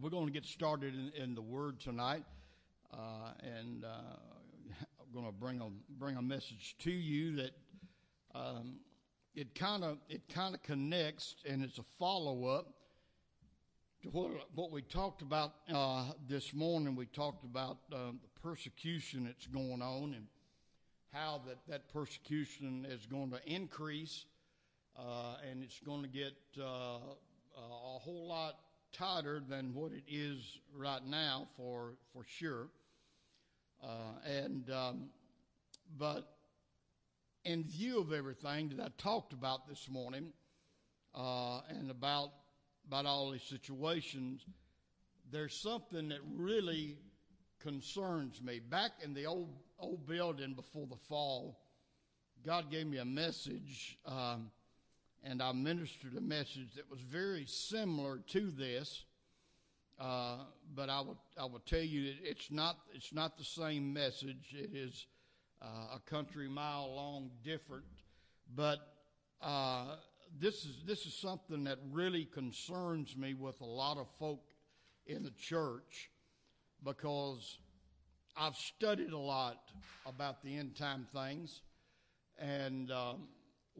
we're going to get started in, in the Word tonight, uh, and uh, I'm going to bring a bring a message to you that um, it kind of it kind of connects, and it's a follow up to what what we talked about uh, this morning. We talked about uh, the persecution that's going on and how that that persecution is going to increase, uh, and it's going to get uh, a whole lot tighter than what it is right now for for sure. Uh, and um, but in view of everything that I talked about this morning uh, and about about all these situations, there's something that really concerns me. Back in the old old building before the fall, God gave me a message. Um, and I ministered a message that was very similar to this. Uh, but I will I will tell you it's not it's not the same message. It is uh, a country mile long different. But uh, this is this is something that really concerns me with a lot of folk in the church because I've studied a lot about the end time things and. Um,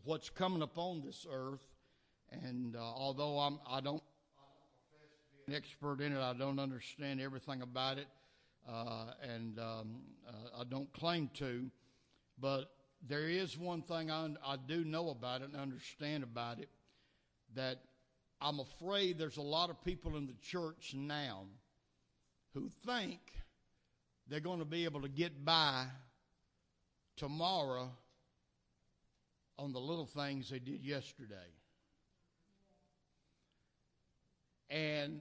what's coming upon this earth. And uh, although I'm, I don't, be an expert in it, I don't understand everything about it, uh, and um, uh, I don't claim to. But there is one thing I, I do know about it and understand about it that I'm afraid there's a lot of people in the church now who think they're going to be able to get by tomorrow on the little things they did yesterday. And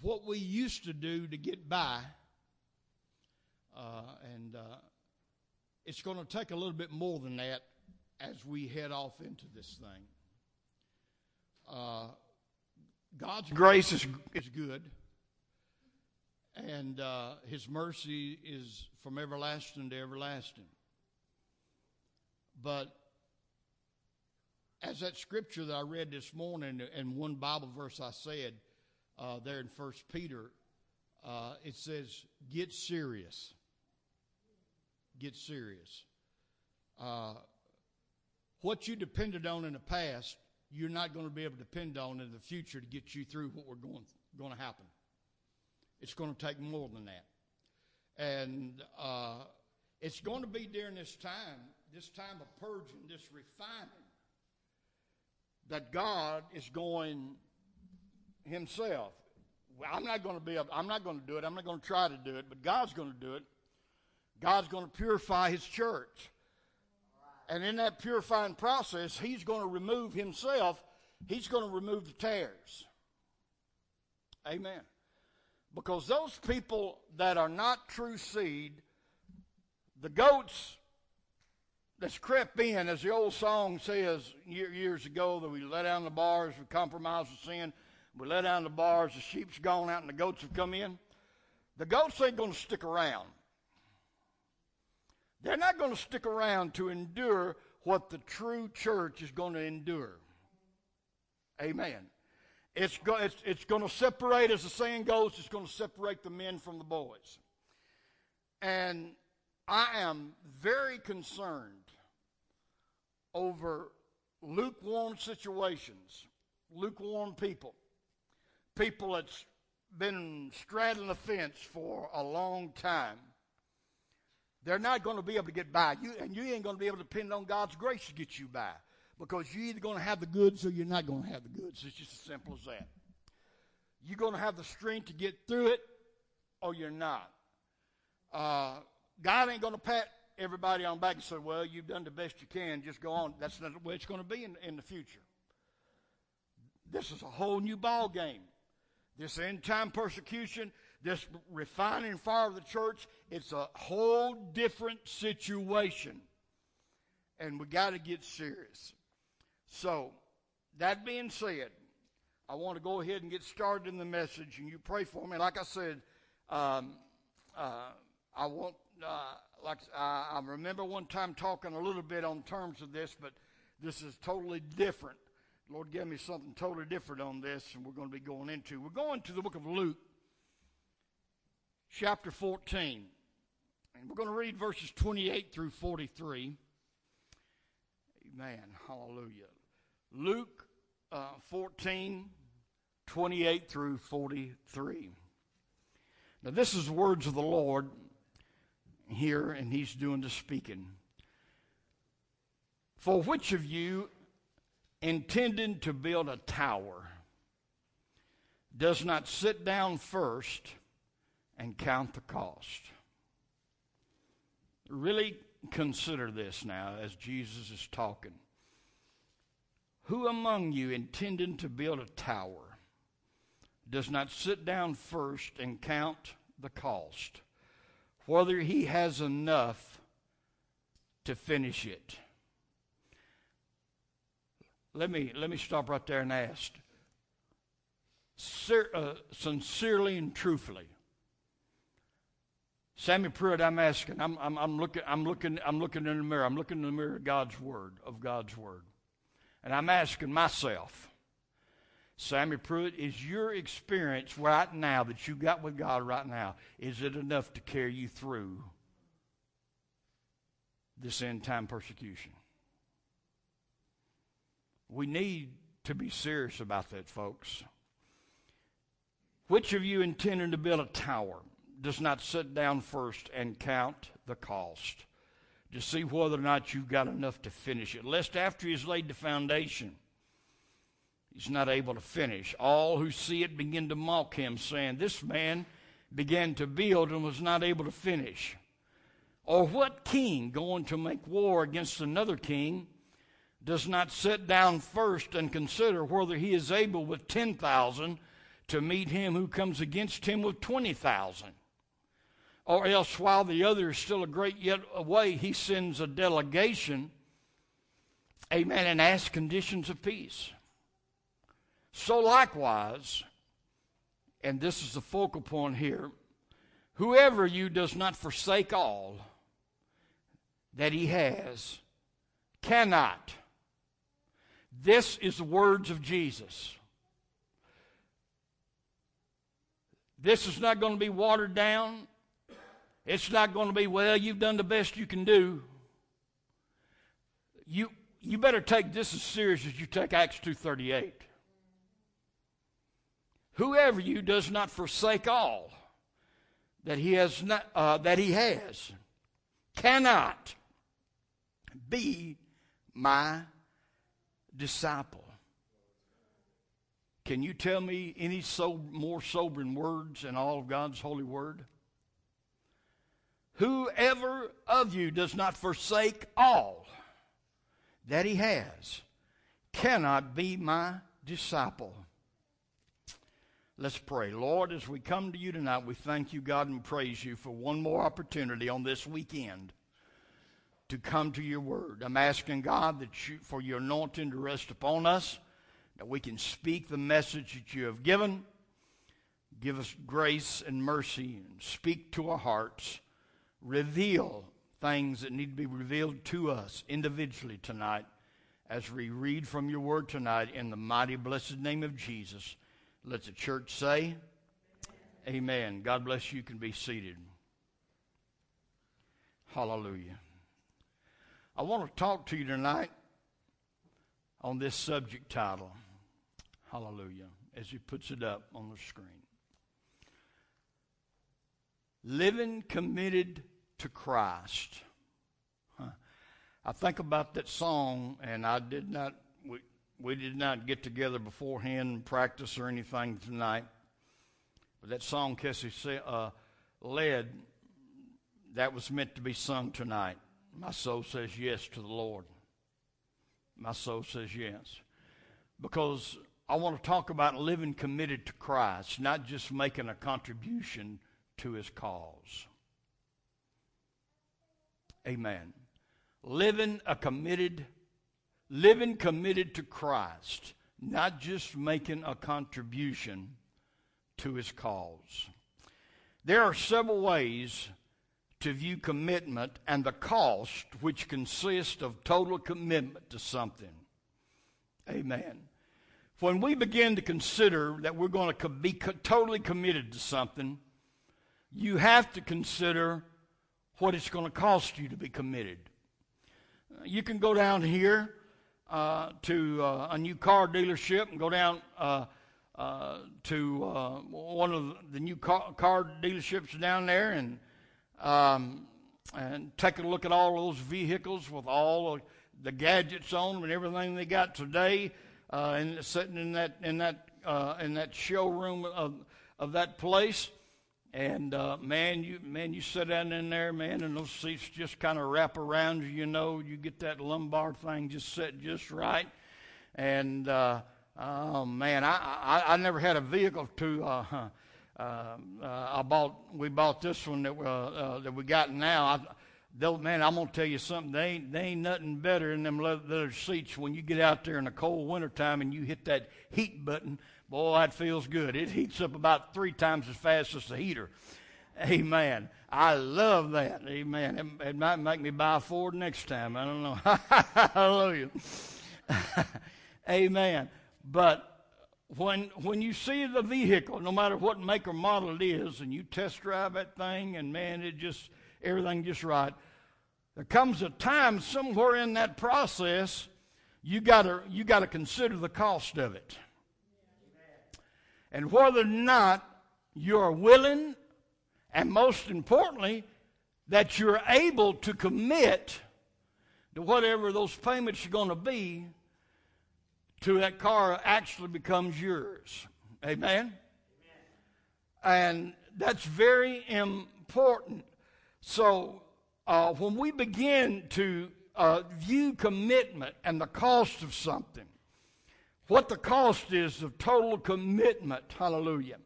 what we used to do to get by, uh, and uh, it's going to take a little bit more than that as we head off into this thing. Uh, God's grace is, is good, and uh, His mercy is from everlasting to everlasting. But as that scripture that I read this morning and one Bible verse I said uh, there in First Peter, uh, it says, "Get serious. Get serious. Uh, what you depended on in the past, you're not going to be able to depend on in the future to get you through what we're going going to happen. It's going to take more than that, and uh, it's going to be during this time this time of purging, this refining, that God is going Himself. Well, I'm not going to be. I'm not going to do it. I'm not going to try to do it. But God's going to do it. God's going to purify His church, and in that purifying process, He's going to remove Himself. He's going to remove the tares. Amen. Because those people that are not true seed, the goats that's crept in, as the old song says years ago, that we let down the bars, we compromise with sin, we let down the bars, the sheep's gone out, and the goats have come in. The goats ain't going to stick around. They're not going to stick around to endure what the true church is going to endure. Amen. It's, go, it's, it's going to separate, as the saying goes, it's going to separate the men from the boys. And I am very concerned over lukewarm situations, lukewarm people, people that's been straddling the fence for a long time. They're not going to be able to get by. You, and you ain't going to be able to depend on God's grace to get you by because you're either going to have the goods or you're not going to have the goods. It's just as simple as that. You're going to have the strength to get through it or you're not. Uh, God ain't going to pat everybody on back and say, well, you've done the best you can, just go on. That's not the way it's going to be in, in the future. This is a whole new ball game. This end time persecution, this refining fire of the church, it's a whole different situation. And we got to get serious. So, that being said, I want to go ahead and get started in the message, and you pray for me. Like I said, um, uh, I want uh, like I, I remember one time talking a little bit on terms of this, but this is totally different Lord gave me something totally different on this, and we're going to be going into. We're going to the book of Luke, chapter 14. And we're going to read verses 28 through 43. Amen. Hallelujah. Luke uh, 14, 28 through 43. Now, this is words of the Lord here, and He's doing the speaking. For which of you, intending to build a tower, does not sit down first and count the cost? Really consider this now as Jesus is talking. Who among you intending to build a tower does not sit down first and count the cost, whether he has enough to finish it? Let me, let me stop right there and ask uh, sincerely and truthfully Sammy Pruitt, I'm asking, I'm, I'm, I'm, looking, I'm, looking, I'm looking in the mirror. I'm looking in the mirror of God's Word, of God's Word. And I'm asking myself, Sammy Pruitt, is your experience right now that you got with God right now, is it enough to carry you through this end time persecution? We need to be serious about that, folks. Which of you intending to build a tower? does not sit down first and count the cost to see whether or not you've got enough to finish it, lest after he's laid the foundation, he's not able to finish. All who see it begin to mock him, saying, This man began to build and was not able to finish. Or what king going to make war against another king does not sit down first and consider whether he is able with 10,000 to meet him who comes against him with 20,000? or else while the other is still a great yet away, he sends a delegation, amen, and asks conditions of peace. So likewise, and this is the focal point here, whoever you does not forsake all that he has cannot. This is the words of Jesus. This is not going to be watered down. It's not going to be, well, you've done the best you can do. You, you better take this as serious as you take Acts 2.38. Whoever you does not forsake all that he has, not, uh, that he has cannot be my disciple. Can you tell me any so, more sobering words in all of God's holy word? Whoever of you does not forsake all that he has cannot be my disciple. Let's pray. Lord, as we come to you tonight, we thank you, God, and praise you for one more opportunity on this weekend to come to your word. I'm asking, God, that you, for your anointing to rest upon us, that we can speak the message that you have given. Give us grace and mercy and speak to our hearts reveal things that need to be revealed to us individually tonight as we read from your word tonight in the mighty blessed name of Jesus. Let the church say, Amen. Amen. God bless you. You can be seated. Hallelujah. I want to talk to you tonight on this subject title. Hallelujah. As he puts it up on the screen. Living committed to Christ. Huh. I think about that song, and I did not, we, did not get together beforehand and practice or anything tonight. But that song Cassie uh, led, that was meant to be sung tonight. My soul says yes to the Lord. My soul says yes. Because I want to talk about living committed to Christ, not just making a contribution to his cause. Amen. Living a committed, living committed to Christ, not just making a contribution to his cause. There are several ways to view commitment and the cost, which consists of total commitment to something. Amen. when we begin to consider that we're going to be totally committed to something, you have to consider what it's going to cost you to be committed. You can go down here uh, to uh, a new car dealership and go down uh, uh to uh, one of the new car, car, dealerships down there and um, and take a look at all those vehicles with all the gadgets on them and everything they got today, uh, and sitting in that in that in that showroom of of that place. And uh, man, you man, you sit down in there, man, and those seats just kind of wrap around you. You know, you get that lumbar thing just set just right. And uh, oh man, I, I I never had a vehicle to. Uh, uh, uh, I bought we bought this one that uh, uh, that we got now. I, Though, man, I'm gonna tell you something. They ain't, they ain't nothing better than them leather, seats when you get out there in the cold winter time and you hit that heat button. Boy, that feels good. It heats up about three times as fast as the heater. Amen. I love that. Amen. It, it might make me buy a Ford next time. I don't know. Hallelujah. Amen. But when when you see the vehicle, no matter what make or model it is, and you test drive that thing, and man, it just everything just right. There comes a time somewhere in that process you gotta you gotta consider the cost of it and whether or not you're willing, and most importantly, that you're able to commit to whatever those payments are going to be to that car actually becomes yours. Amen? Amen? And that's very important. So uh, when we begin to uh, view commitment and the cost of something, what the cost is of total commitment. Hallelujah.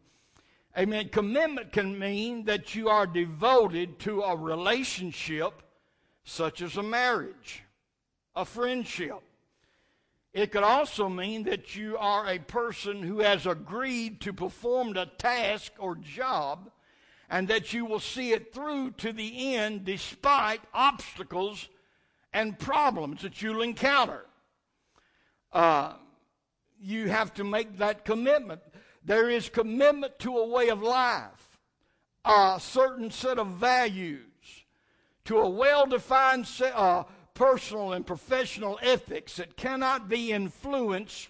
Amen. Commitment can mean that you are devoted to a relationship such as a marriage, a friendship. It could also mean that you are a person who has agreed to perform a task or job and that you will see it through to the end despite obstacles and problems that you'll encounter. Uh, you have to make that commitment. There is commitment to a way of life, a certain set of values, to a well defined uh, personal and professional ethics that cannot be influenced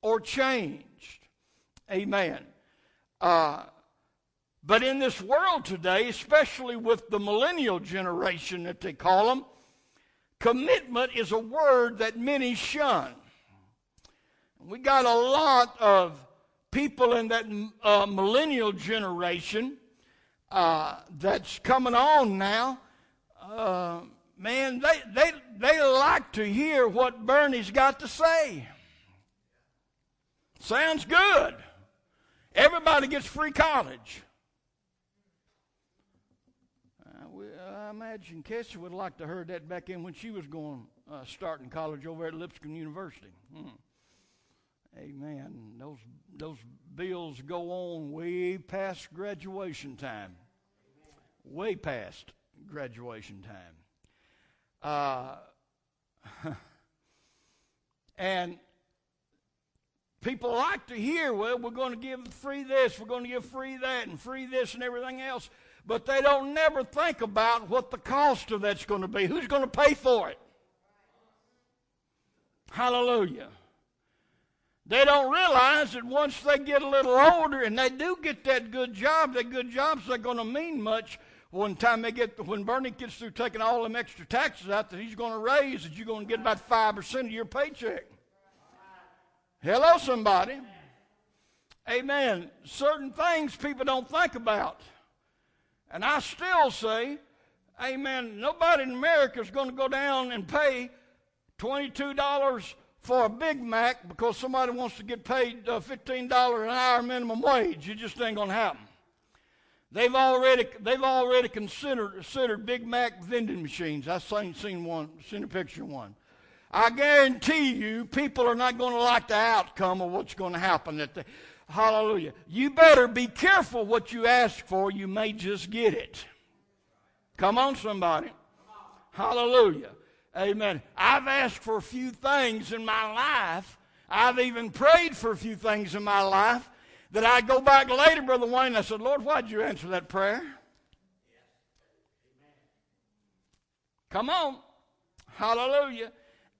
or changed. Amen. Uh, but in this world today, especially with the millennial generation that they call them, commitment is a word that many shun. We got a lot of people in that uh, millennial generation uh, that's coming on now. Uh, man, they, they, they like to hear what Bernie's got to say. Sounds good. Everybody gets free college. Uh, I imagine Cassie would like to heard that back in when she was going uh, starting college over at Lipscomb University. Hmm. Amen. Those those bills go on way past graduation time. Way past graduation time. Uh, and people like to hear, well, we're going to give free this, we're going to give free that, and free this and everything else. But they don't never think about what the cost of that's going to be. Who's going to pay for it? Hallelujah. They don't realize that once they get a little older and they do get that good job, that good job's not going to mean much when time they get when Bernie gets through taking all them extra taxes out that he's going to raise that you're going to get about five percent of your paycheck. Hello, somebody. Amen. Certain things people don't think about. And I still say, Amen, nobody in America is going to go down and pay $22 for a Big Mac because somebody wants to get paid uh, $15 an hour minimum wage. It just ain't going to happen. They've already, they've already considered, considered Big Mac vending machines. I've seen, seen one, seen a picture of one. I guarantee you, people are not going to like the outcome of what's going to happen. At the, hallelujah. You better be careful what you ask for. You may just get it. Come on, somebody. Hallelujah. Amen. I've asked for a few things in my life. I've even prayed for a few things in my life that I go back later, Brother Wayne, and I said, Lord, why'd you answer that prayer? Come on. Hallelujah.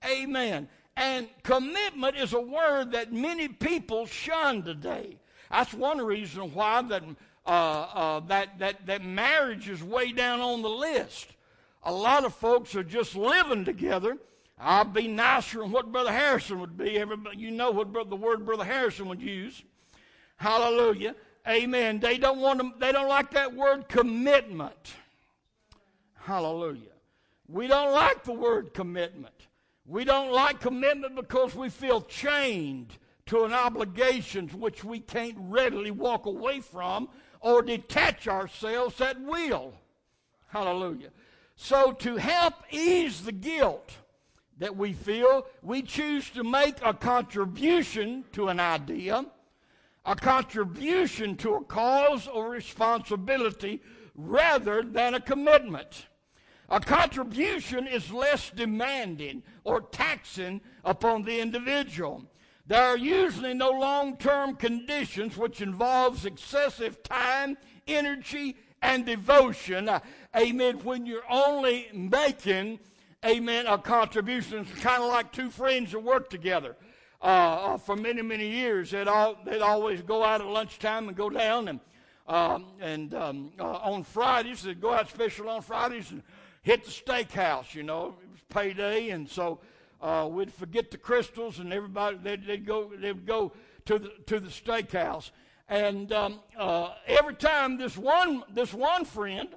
Amen. And commitment is a word that many people shun today. That's one reason why that, uh, uh, that, that, that marriage is way down on the list. A lot of folks are just living together. I'll be nicer than what Brother Harrison would be. Everybody, you know what the word Brother Harrison would use. Hallelujah. Amen. They don't want to, they don't like that word commitment. Hallelujah. We don't like the word commitment. We don't like commitment because we feel chained to an obligation which we can't readily walk away from or detach ourselves at will. Hallelujah. So, to help ease the guilt that we feel, we choose to make a contribution to an idea, a contribution to a cause or responsibility rather than a commitment. A contribution is less demanding or taxing upon the individual. There are usually no long term conditions which involves excessive time, energy, and devotion. Amen. When you're only making, amen, a contribution. It's kind of like two friends that work together. Uh, uh, for many, many years, they'd, all, they'd always go out at lunchtime and go down and um, and um, uh, on Fridays, they'd go out special on Fridays and hit the steakhouse, you know. It was payday, and so uh, we'd forget the Krystal's, and everybody they'd, they'd go they'd go to the to the steakhouse. And um, uh, every time this one this one friend,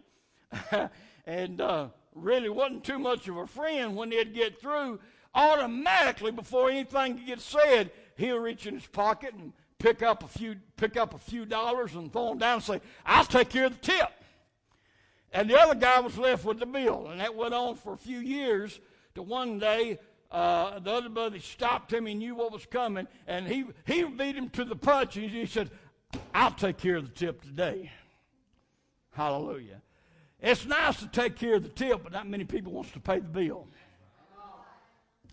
and uh, really wasn't too much of a friend when they'd get through, automatically before anything could get said, he'll reach in his pocket and pick up a few pick up a few dollars and throw them down and say, "I'll take care of the tip." And the other guy was left with the bill. And that went on for a few years to one day uh, the other buddy stopped him. He knew what was coming. And he, he beat him to the punch. And he said, I'll take care of the tip today. Hallelujah. It's nice to take care of the tip, but not many people wants to pay the bill.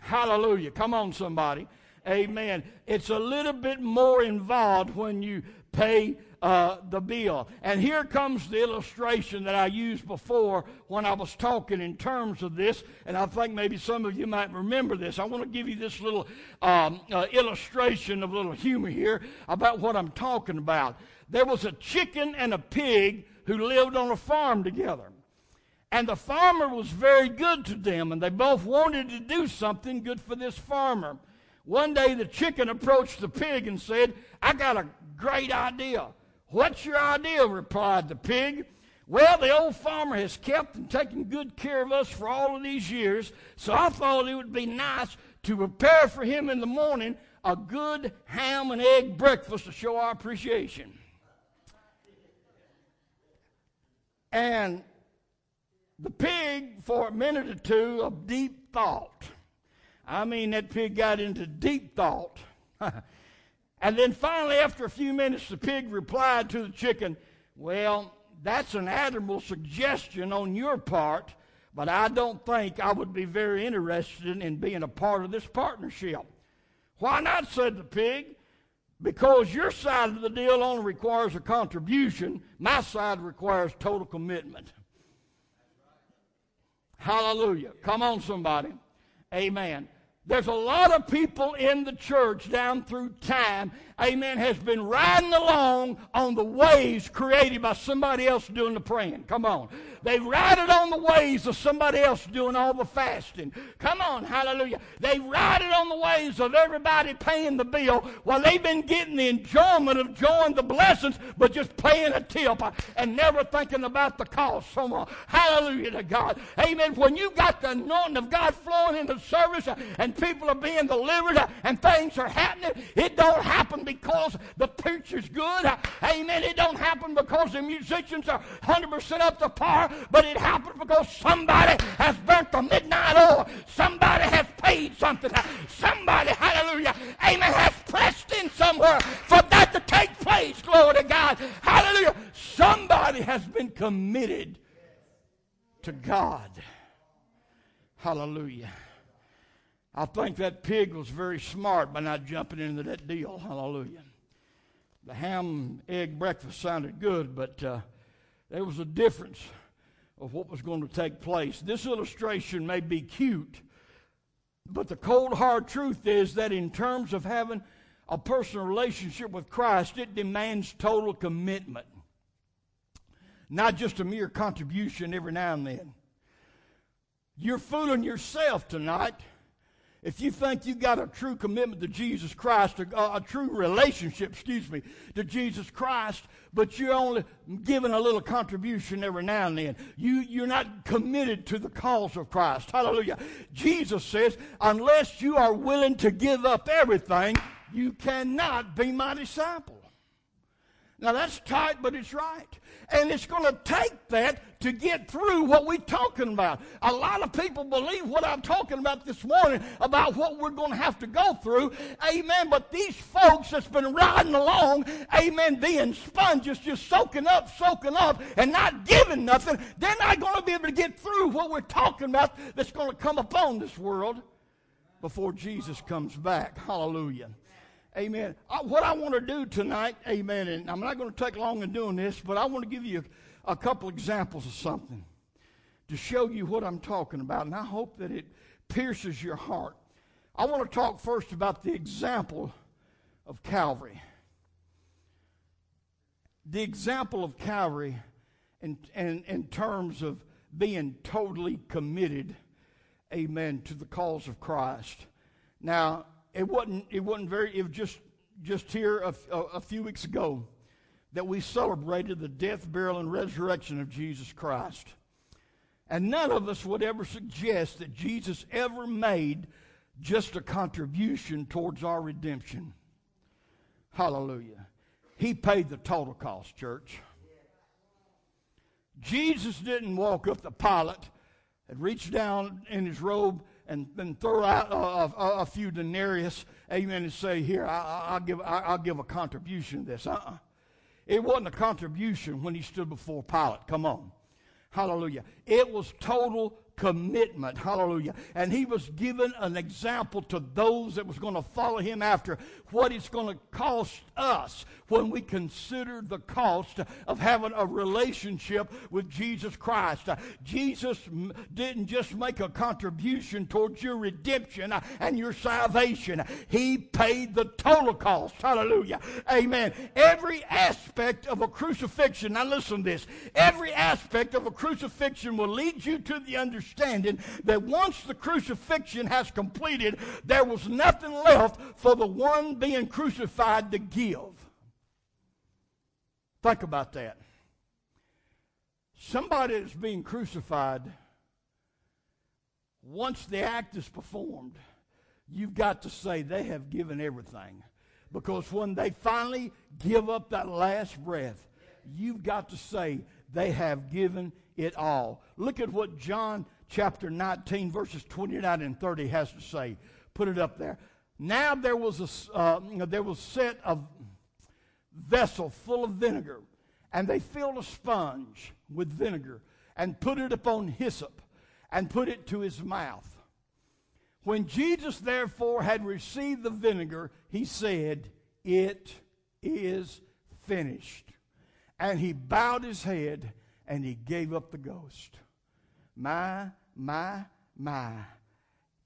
Hallelujah. Come on, somebody. Amen. It's a little bit more involved when you pay uh, the bill. And here comes the illustration that I used before when I was talking in terms of this, and I think maybe some of you might remember this. I want to give you this little um, uh, illustration of a little humor here about what I'm talking about. There was a chicken and a pig who lived on a farm together. And the farmer was very good to them, and they both wanted to do something good for this farmer. One day the chicken approached the pig and said, I got a great idea. What's your idea? replied the pig. Well, the old farmer has kept and taken good care of us for all of these years, so I thought it would be nice to prepare for him in the morning a good ham and egg breakfast to show our appreciation. And the pig, for a minute or two of deep thought, I mean, that pig got into deep thought. And then finally, after a few minutes, the pig replied to the chicken, Well, that's an admirable suggestion on your part, but I don't think I would be very interested in being a part of this partnership. Why not? said the pig. Because your side of the deal only requires a contribution, my side requires total commitment. Hallelujah. Come on, somebody. Amen. There's a lot of people in the church down through time, amen, has been riding along on the waves created by somebody else doing the praying. Come on. They ride it on the waves of somebody else doing all the fasting. Come on, hallelujah. They ride it on the waves of everybody paying the bill while they've been getting the enjoyment of enjoying the blessings, but just paying a tip uh, and never thinking about the cost. Come on. Hallelujah to God. Amen. When you got the anointing of God flowing into service uh, and people are being delivered uh, and things are happening. It don't happen because the preacher's good. Amen. It don't happen because the musicians are 100% up to par, but it happens because somebody has burnt the midnight oil. Somebody has paid something. Somebody, hallelujah, amen, has pressed in somewhere for that to take place. Glory to God. Hallelujah. Somebody has been committed to God. Hallelujah. I think that pig was very smart by not jumping into that deal. Hallelujah. The ham egg breakfast sounded good, but uh, there was a difference of what was going to take place. This illustration may be cute, but the cold hard truth is that in terms of having a personal relationship with Christ, it demands total commitment, not just a mere contribution every now and then. You're fooling yourself tonight if you think you've got a true commitment to Jesus Christ, a, a, true relationship, excuse me, to Jesus Christ, but you're only giving a little contribution every now and then, you, you're not committed to the cause of Christ. Hallelujah. Jesus says, unless you are willing to give up everything, you cannot be my disciple. Now that's tight, but it's right. And it's going to take that to get through what we're talking about. A lot of people believe what I'm talking about this morning about what we're going to have to go through. Amen. But these folks that's been riding along, amen, being sponges, just soaking up, soaking up, and not giving nothing, they're not going to be able to get through what we're talking about that's going to come upon this world before Jesus comes back. Hallelujah. Amen. Uh, what I want to do tonight, amen, and I'm not going to take long in doing this, but I want to give you a, a couple examples of something to show you what I'm talking about, and I hope that it pierces your heart. I want to talk first about the example of Calvary. The example of Calvary in, in, in terms of being totally committed, amen, to the cause of Christ. Now, it wasn't, it wasn't very, it was just, just here a, a, a few weeks ago that we celebrated the death, burial, and resurrection of Jesus Christ. And none of us would ever suggest that Jesus ever made just a contribution towards our redemption. Hallelujah. He paid the total cost, church. Jesus didn't walk up to Pilate and reach down in his robe and, and throw out a, a, a, few denarius, amen, and say, Here, I, will give, I, will give a contribution to this. Uh-uh. It wasn't a contribution when he stood before Pilate. Come on. Hallelujah. It was total commitment. Hallelujah. And he was given an example to those that was going to follow him after what it's going to cost us when we consider the cost of having a relationship with Jesus Christ. Jesus didn't just make a contribution towards your redemption and your salvation. He paid the total cost. Hallelujah. Amen. Every aspect of a crucifixion, now listen to this, every aspect of a crucifixion will lead you to the understanding understanding that once the crucifixion has completed, there was nothing left for the one being crucified to give. Think about that. Somebody that's being crucified, once the act is performed, you've got to say they have given everything. Because when they finally give up that last breath, you've got to say they have given it all. Look at what John chapter 19, verses 29 and 30 has to say. Put it up there. Now there was a uh, there was set a vessel full of vinegar, and they filled a sponge with vinegar and put it upon hyssop and put it to his mouth. When Jesus therefore had received the vinegar, he said, It is finished. And he bowed his head and he gave up the ghost. My, my, my.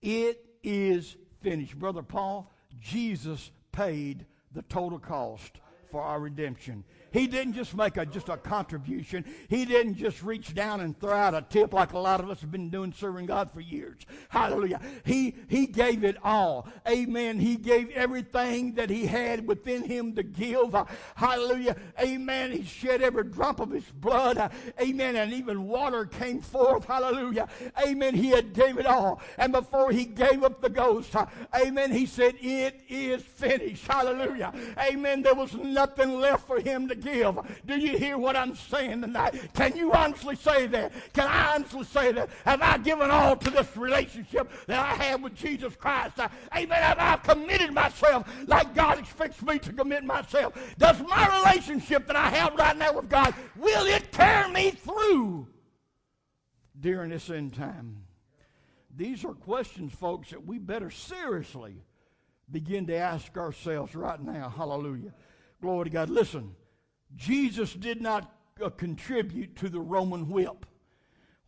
It is finished. Brother Paul, Jesus paid the total cost for our redemption. He didn't just make a, just a contribution. He didn't just reach down and throw out a tip like a lot of us have been doing serving God for years. Hallelujah. He, he gave it all. Amen. He gave everything that he had within him to give. Hallelujah. Amen. He shed every drop of his blood. Amen. And even water came forth. Hallelujah. Amen. He had gave it all. And before he gave up the ghost, amen, he said, it is finished. Hallelujah. Amen. There was nothing left for him to give. Do you hear what I'm saying tonight? Can you honestly say that? Can I honestly say that? Have I given all to this relationship that I have with Jesus Christ? Amen. Have I committed myself like God expects me to commit myself? Does my relationship that I have right now with God, will it carry me through during this end time? These are questions, folks, that we better seriously begin to ask ourselves right now. Hallelujah. Glory to God. Listen, Jesus did not uh, contribute to the Roman whip.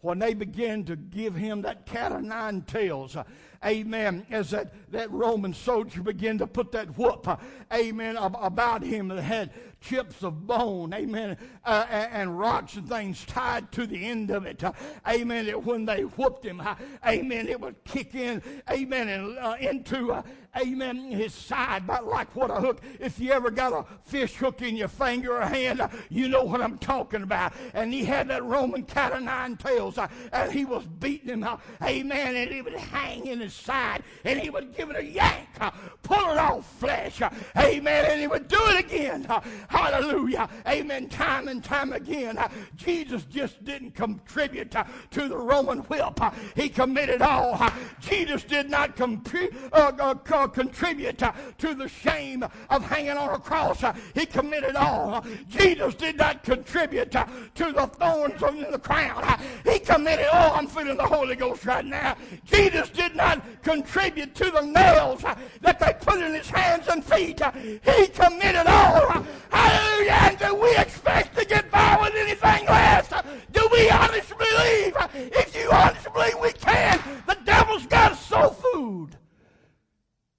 When they began to give him that cat o' nine tails, uh, amen, as that, that Roman soldier began to put that whoop, uh, amen, about him that had chips of bone, amen, uh, and, rocks and things tied to the end of it, uh, amen, that when they whooped him, uh, amen, it would kick in, amen, and into, amen, his side, but like what a hook. If you ever got a fish hook in your finger or hand, you know what I'm talking about. And he had that Roman cat o' nine tails, and he was beating him, amen, and he would hang in his side, and he would give it a yank, uh, pull it off flesh, uh, amen, and he would do it again. Uh, hallelujah. Amen. Time and time again, uh, Jesus just didn't contribute uh, to the Roman whip. Uh, he committed all. Jesus did not compre- uh, contribute to the shame of hanging on a cross. he committed all. Jesus did not contribute to the thorns on the crown. he committed all. I'm feeling the Holy Ghost right now. Jesus did not contribute to the nails that they put in his hands and feet. he committed all. Hallelujah. And do we expect to get by with anything less? Do we honestly believe? If you honestly believe we can, the devil's got soul food.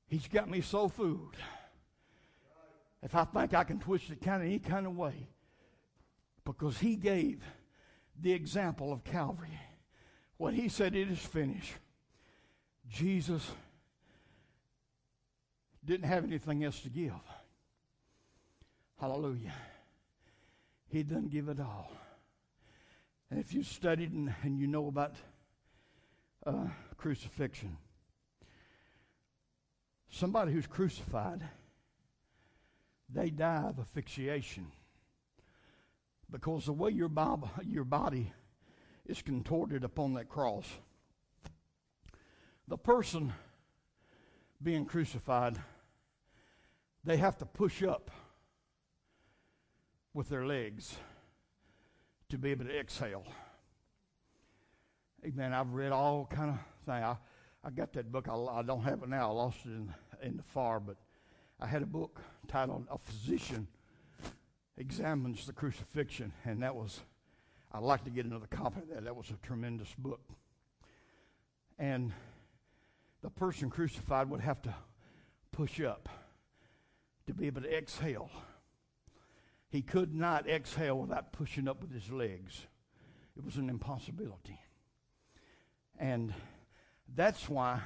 He's got me soul food. If I think I can twist it kind of any kind of way, because he gave the example of Calvary. When he said it is finished, Jesus didn't have anything else to give. Hallelujah. He doesn't give it all. And if you studied and, and you know about uh, crucifixion, somebody who's crucified, they die of asphyxiation because the way your, Bible, your body is contorted upon that cross, the person being crucified, they have to push up with their legs to be able to exhale. Amen. I've read all kind of things. I, I got that book. I, I don't have it now. I lost it in, in the far, but I had a book titled "A Physician Examines the Crucifixion," and that was. I'd like to get another copy of that. That was a tremendous book. And the person crucified would have to push up to be able to exhale he could not exhale without pushing up with his legs. It was an impossibility. And that's why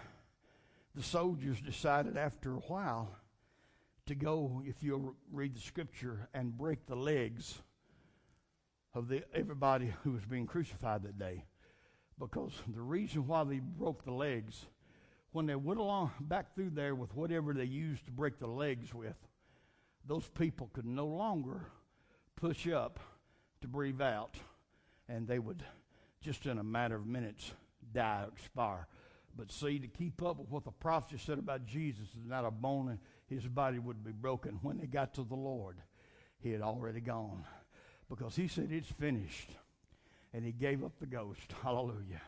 the soldiers decided after a while to go, if you'll read the scripture, and break the legs of the, everybody who was being crucified that day. Because the reason why they broke the legs, when they went along back through there with whatever they used to break the legs with, those people could no longer push up to breathe out, and they would just in a matter of minutes die or expire. But see, to keep up with what the prophet said about Jesus, not a bone in his body would be broken. When they got to the Lord, he had already gone. Because he said, It's finished. And he gave up the ghost. Hallelujah.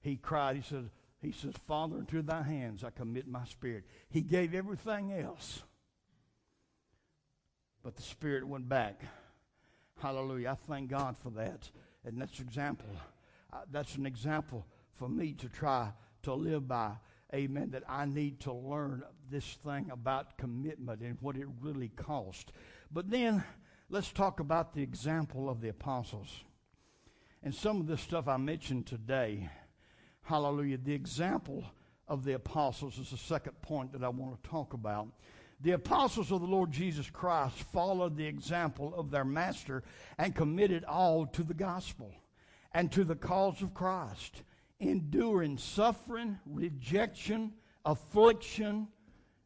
He cried, he said, he says, Father, into thy hands I commit my spirit. He gave everything else. But the spirit went back Hallelujah. I thank God for that. And that's an example. Uh, that's an example for me to try to live by. Amen. That I need to learn this thing about commitment and what it really cost. But then let's talk about the example of the apostles. And some of this stuff I mentioned today. Hallelujah. The example of the apostles is the second point that I want to talk about. The apostles of the Lord Jesus Christ followed the example of their master and committed all to the gospel and to the cause of Christ, enduring suffering, rejection, affliction,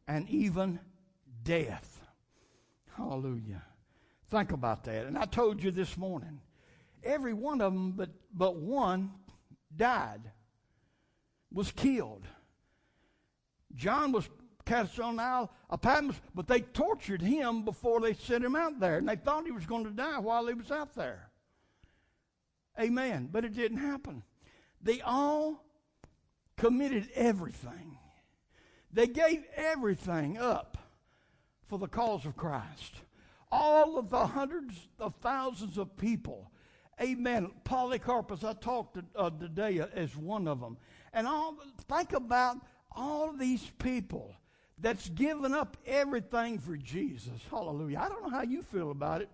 and even death. Hallelujah. Think about that. And I told you this morning, every one of them but, but one died, was killed. John was cast on the Isle of Patmos, but they tortured him before they sent him out there, and they thought he was going to die while he was out there. Amen. But it didn't happen. They all committed everything. They gave everything up for the cause of Christ. All of the hundreds of thousands of people. Amen. Polycarpus, I talked to, uh, today as one of them. And all, think about all these people that's given up everything for Jesus. Hallelujah. I don't know how you feel about it.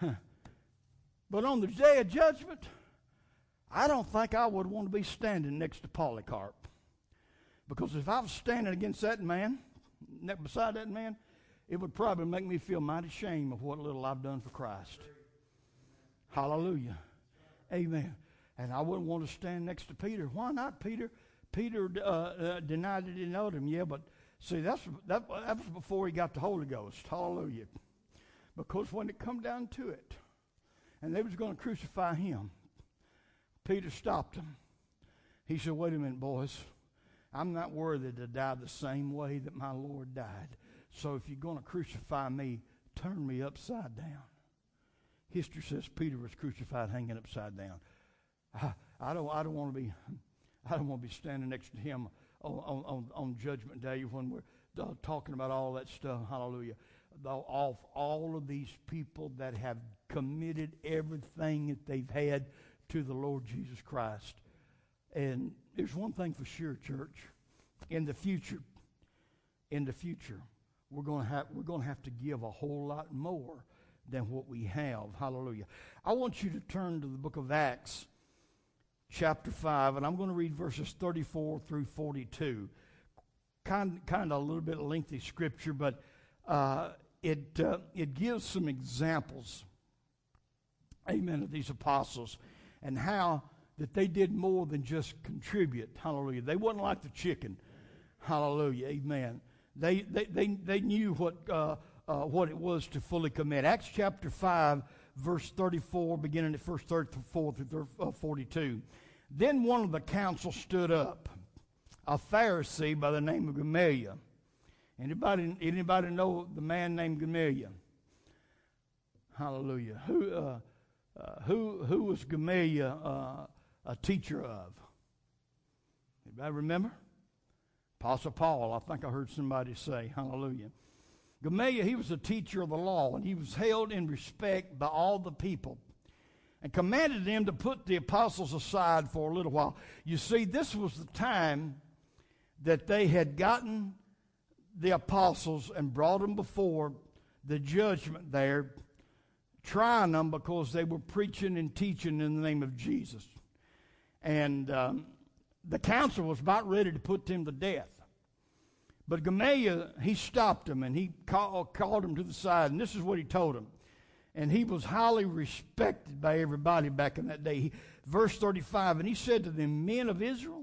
Huh. But on the day of judgment, I don't think I would want to be standing next to Polycarp. Because if I was standing against that man, beside that man, it would probably make me feel mighty shame of what little I've done for Christ. Hallelujah. Amen. And I wouldn't want to stand next to Peter. Why not, Peter? Peter uh, uh, denied that he knowed him. Yeah, but see, that's that, that was before he got the Holy Ghost. Hallelujah. Because when it come down to it, and they was going to crucify him, Peter stopped them. He said, "Wait a minute, boys. I'm not worthy to die the same way that my Lord died. So if you're going to crucify me, turn me upside down." History says Peter was crucified hanging upside down. I, don't. I don't want to be. I don't want to be standing next to him on, on, on Judgment Day when we're talking about all that stuff. Hallelujah. All, all of these people that have committed everything that they've had to the Lord Jesus Christ. And there's one thing for sure, church. In the future, in the future, we're going to have we're going to have to give a whole lot more than what we have. Hallelujah. I want you to turn to the book of Acts chapter 5, and I'm going to read verses 34 through 42. Kind, kind of a little bit lengthy scripture, but uh, it, uh, it gives some examples, amen, of these apostles and how that they did more than just contribute. Hallelujah. They wasn't like the chicken. Hallelujah. Amen. They, they, they, they knew what, uh, uh what it was to fully commit. Acts chapter 5 verse 34, beginning at verse 34 through uh, 42. Then one of the council stood up, a Pharisee by the name of Gamaliel. Anybody, anybody know the man named Gamaliel? Hallelujah. Who, uh, uh, who, who was Gamaliel uh, a teacher of? Anybody remember? Apostle Paul, I think I heard somebody say, Hallelujah. Gamaliel, he was a teacher of the law, and he was held in respect by all the people and commanded them to put the apostles aside for a little while. You see, this was the time that they had gotten the apostles and brought them before the judgment there, trying them because they were preaching and teaching in the name of Jesus. And um, the council was about ready to put them to death. But Gamaliel, he stopped him and he call, called him to the side, and this is what he told him. And he was highly respected by everybody back in that day. He, verse 35, and he said to them, Men of Israel,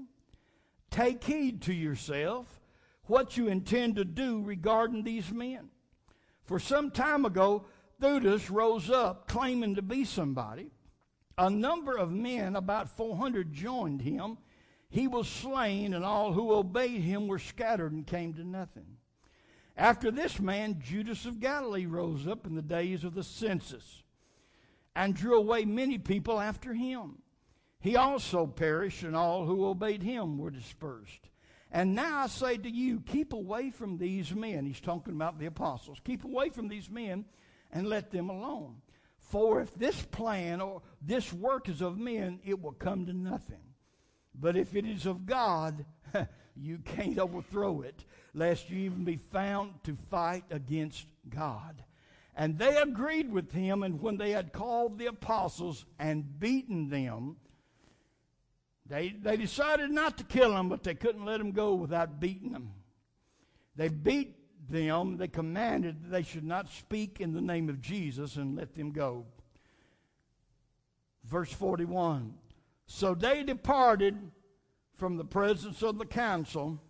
take heed to yourself what you intend to do regarding these men. For some time ago, Theudas rose up claiming to be somebody. A number of men, about 400, joined him he was slain, and all who obeyed him were scattered and came to nothing. After this man, Judas of Galilee rose up in the days of the census and drew away many people after him. He also perished, and all who obeyed him were dispersed. And now I say to you, keep away from these men. He's talking about the apostles. Keep away from these men and let them alone. For if this plan or this work is of men, it will come to nothing. But if it is of God, you can't overthrow it, lest you even be found to fight against God. And they agreed with him, and when they had called the apostles and beaten them, they, they decided not to kill them, but they couldn't let them go without beating them. They beat them, they commanded that they should not speak in the name of Jesus and let them go. Verse 41 so they departed from the presence of the council,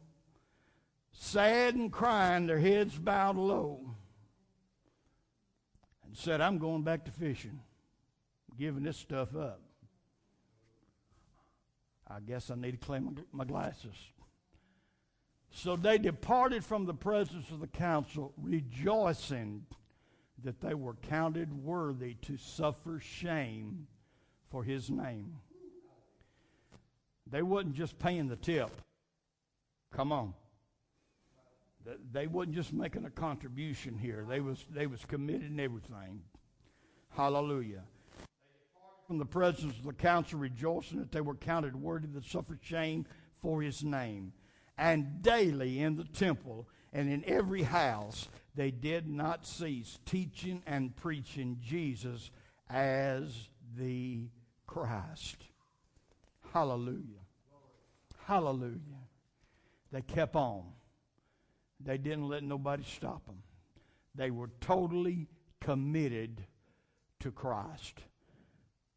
sad and crying, their heads bowed low, and said, I'm going back to fishing, I'm giving this stuff up. I guess I need to clean my, my glasses. So they departed from the presence of the council, rejoicing that they were counted worthy to suffer shame for his name. They wasn't just paying the tip. Come on. They wasn't just making a contribution here. They was they was committed in everything. Hallelujah. From the presence of the council, rejoicing that they were counted worthy to suffer shame for his name. And daily in the temple and in every house they did not cease teaching and preaching Jesus as the Christ. Hallelujah. Hallelujah. They kept on. They didn't let nobody stop them. They were totally committed to Christ.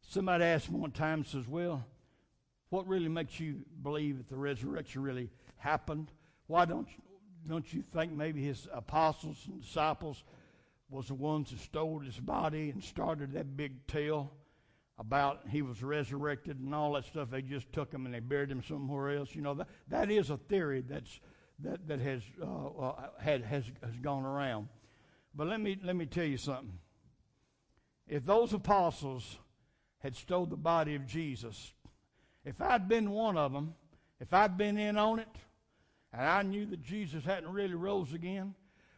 Somebody asked me one time, says, Well, what really makes you believe that the resurrection really happened? Why don't you, don't you think maybe his apostles and disciples was the ones that stole his body and started that big tale about he was resurrected and all that stuff? They just took him and they buried him somewhere else. You know that that is a theory that's that that has uh, uh, had has has gone around. But let me let me tell you something. If those apostles had stole the body of Jesus, if I'd been one of them, if I'd been in on it, and I knew that Jesus hadn't really rose again,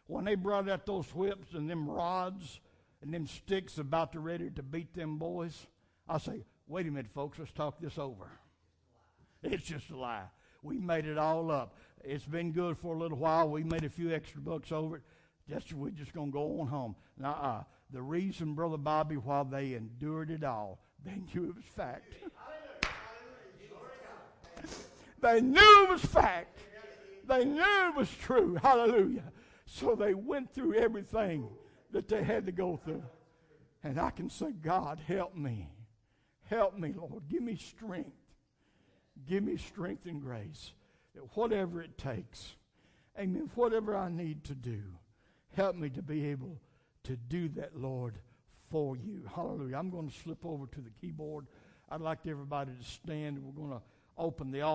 when they brought out those whips and them rods and them sticks about to ready to beat them boys, I say, wait a minute, folks, let's talk this over. It's just a lie. We made it all up. It's been good for a little while. We made a few extra bucks over it. Just we're just gonna go on home. Now, uh, the reason, brother Bobby, why they endured it all, they knew it was fact. they knew it was fact. They knew it was true. Hallelujah. So they went through everything that they had to go through. And I can say, God, help me. Help me, Lord. Give me strength. Give me strength and grace. That whatever it takes, amen, whatever I need to do, help me to be able to do that, Lord, for you. Hallelujah. I'm going to slip over to the keyboard. I'd like everybody to stand. We're going to open the altar.